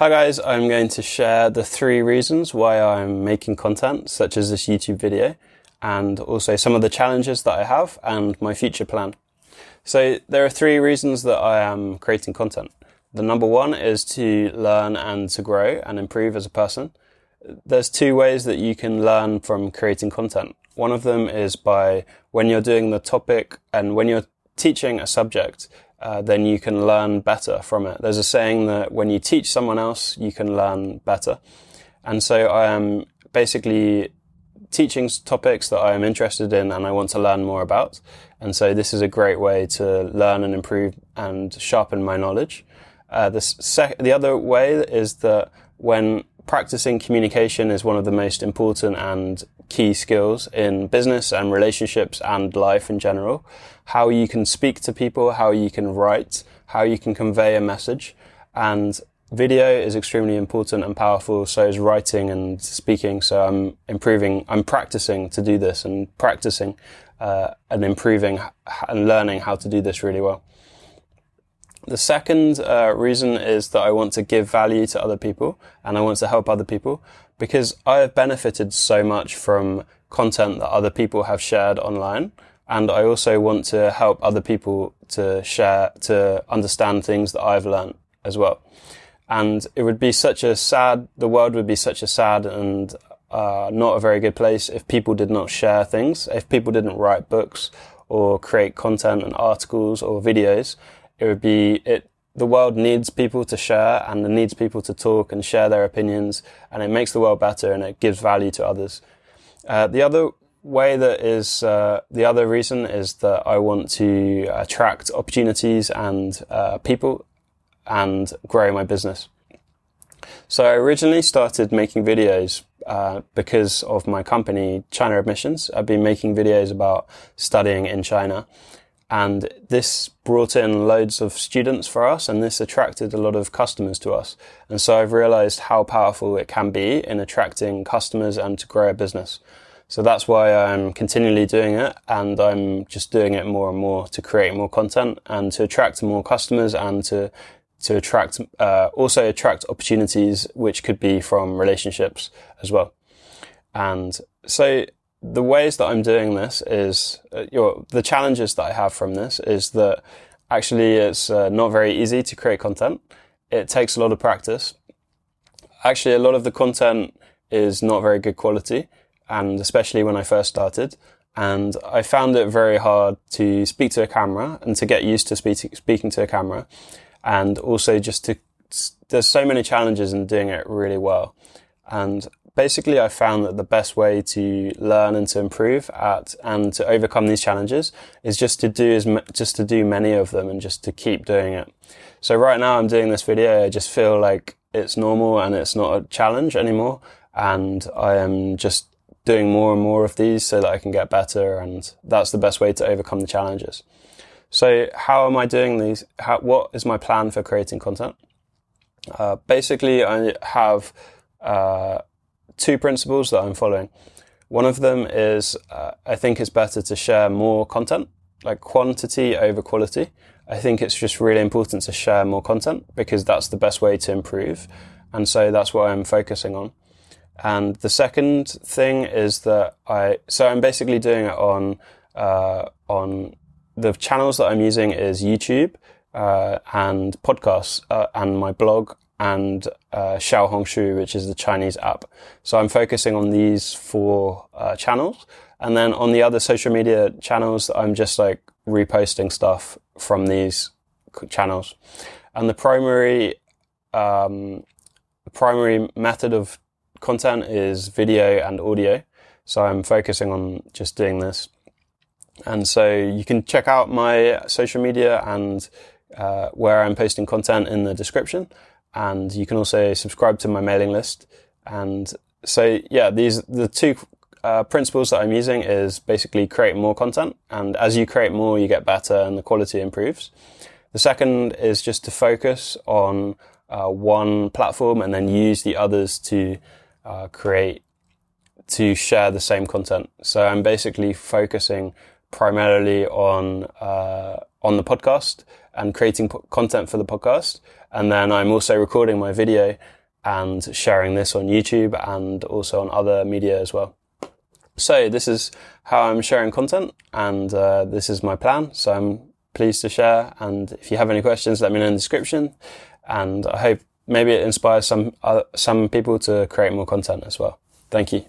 Hi guys, I'm going to share the three reasons why I'm making content, such as this YouTube video, and also some of the challenges that I have and my future plan. So there are three reasons that I am creating content. The number one is to learn and to grow and improve as a person. There's two ways that you can learn from creating content. One of them is by when you're doing the topic and when you're teaching a subject, uh, then you can learn better from it. There's a saying that when you teach someone else, you can learn better. And so I am basically teaching topics that I am interested in and I want to learn more about. And so this is a great way to learn and improve and sharpen my knowledge. Uh, the, sec- the other way is that when practicing communication is one of the most important and key skills in business and relationships and life in general. How you can speak to people, how you can write, how you can convey a message. And video is extremely important and powerful. So is writing and speaking. So I'm improving, I'm practicing to do this and practicing uh, and improving and learning how to do this really well. The second uh, reason is that I want to give value to other people and I want to help other people because I have benefited so much from content that other people have shared online. And I also want to help other people to share, to understand things that I've learned as well. And it would be such a sad, the world would be such a sad and uh, not a very good place if people did not share things, if people didn't write books or create content and articles or videos it would be it the world needs people to share and it needs people to talk and share their opinions and it makes the world better and it gives value to others. Uh, the other way that is uh, the other reason is that I want to attract opportunities and uh, people and grow my business. So I originally started making videos uh, because of my company, China Admissions. I've been making videos about studying in China. And this brought in loads of students for us and this attracted a lot of customers to us. And so I've realized how powerful it can be in attracting customers and to grow a business. So that's why I'm continually doing it and I'm just doing it more and more to create more content and to attract more customers and to to attract uh, also attract opportunities which could be from relationships as well. And so the ways that I'm doing this is, uh, your, the challenges that I have from this is that actually it's uh, not very easy to create content. It takes a lot of practice. Actually, a lot of the content is not very good quality, and especially when I first started. And I found it very hard to speak to a camera and to get used to speak, speaking to a camera. And also just to, there's so many challenges in doing it really well. And basically I found that the best way to learn and to improve at and to overcome these challenges is just to do as just to do many of them and just to keep doing it. So right now I'm doing this video, I just feel like it's normal and it's not a challenge anymore. And I am just doing more and more of these so that I can get better. And that's the best way to overcome the challenges. So how am I doing these? How, what is my plan for creating content? Uh, basically, I have uh, two principles that I'm following. One of them is uh, I think it's better to share more content, like quantity over quality. I think it's just really important to share more content because that's the best way to improve. And so that's what I'm focusing on. And the second thing is that I, so I'm basically doing it on, uh, on the channels that I'm using is YouTube, uh, and podcasts, uh, and my blog and uh, Xiaohongshu, which is the Chinese app. So I'm focusing on these four uh, channels. And then on the other social media channels, I'm just like reposting stuff from these channels. And the primary, um, primary method of content is video and audio. So I'm focusing on just doing this. And so you can check out my social media and uh, where I'm posting content in the description and you can also subscribe to my mailing list. And so, yeah, these the two uh, principles that I'm using is basically create more content, and as you create more, you get better, and the quality improves. The second is just to focus on uh, one platform and then use the others to uh, create to share the same content. So I'm basically focusing primarily on uh, on the podcast and creating content for the podcast. And then I'm also recording my video and sharing this on YouTube and also on other media as well. So this is how I'm sharing content and uh, this is my plan. So I'm pleased to share. And if you have any questions, let me know in the description. And I hope maybe it inspires some, uh, some people to create more content as well. Thank you.